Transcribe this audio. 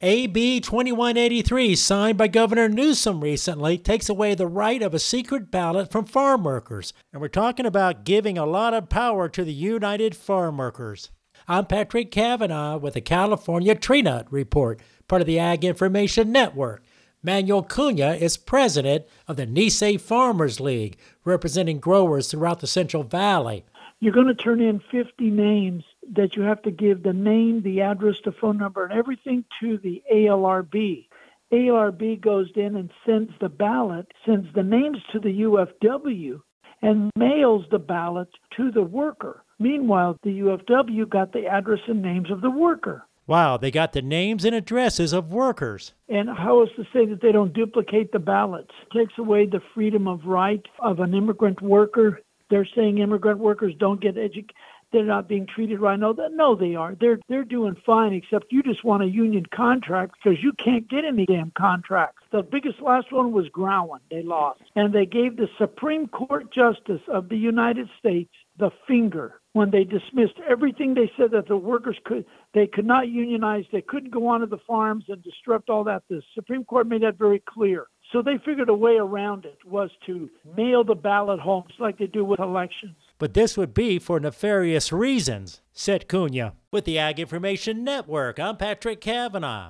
AB 2183, signed by Governor Newsom recently, takes away the right of a secret ballot from farm workers. And we're talking about giving a lot of power to the United Farm Workers. I'm Patrick Cavanaugh with the California Tree Nut Report, part of the Ag Information Network. Manuel Cunha is president of the Nisei Farmers League, representing growers throughout the Central Valley. You're going to turn in 50 names that you have to give the name, the address, the phone number, and everything to the ALRB. ALRB goes in and sends the ballot, sends the names to the UFW, and mails the ballot to the worker. Meanwhile, the UFW got the address and names of the worker. Wow, they got the names and addresses of workers. And how is to say that they don't duplicate the ballots? It takes away the freedom of right of an immigrant worker. They're saying immigrant workers don't get educated they're not being treated right. No, no, they are. They're they're doing fine. Except you just want a union contract because you can't get any damn contracts. The biggest last one was Gerawan. They lost, and they gave the Supreme Court Justice of the United States the finger when they dismissed everything they said that the workers could they could not unionize they couldn't go onto the farms and disrupt all that the supreme court made that very clear so they figured a way around it was to mail the ballot homes like they do with elections but this would be for nefarious reasons, said Cunha. With the Ag Information Network, I'm Patrick Cavanaugh.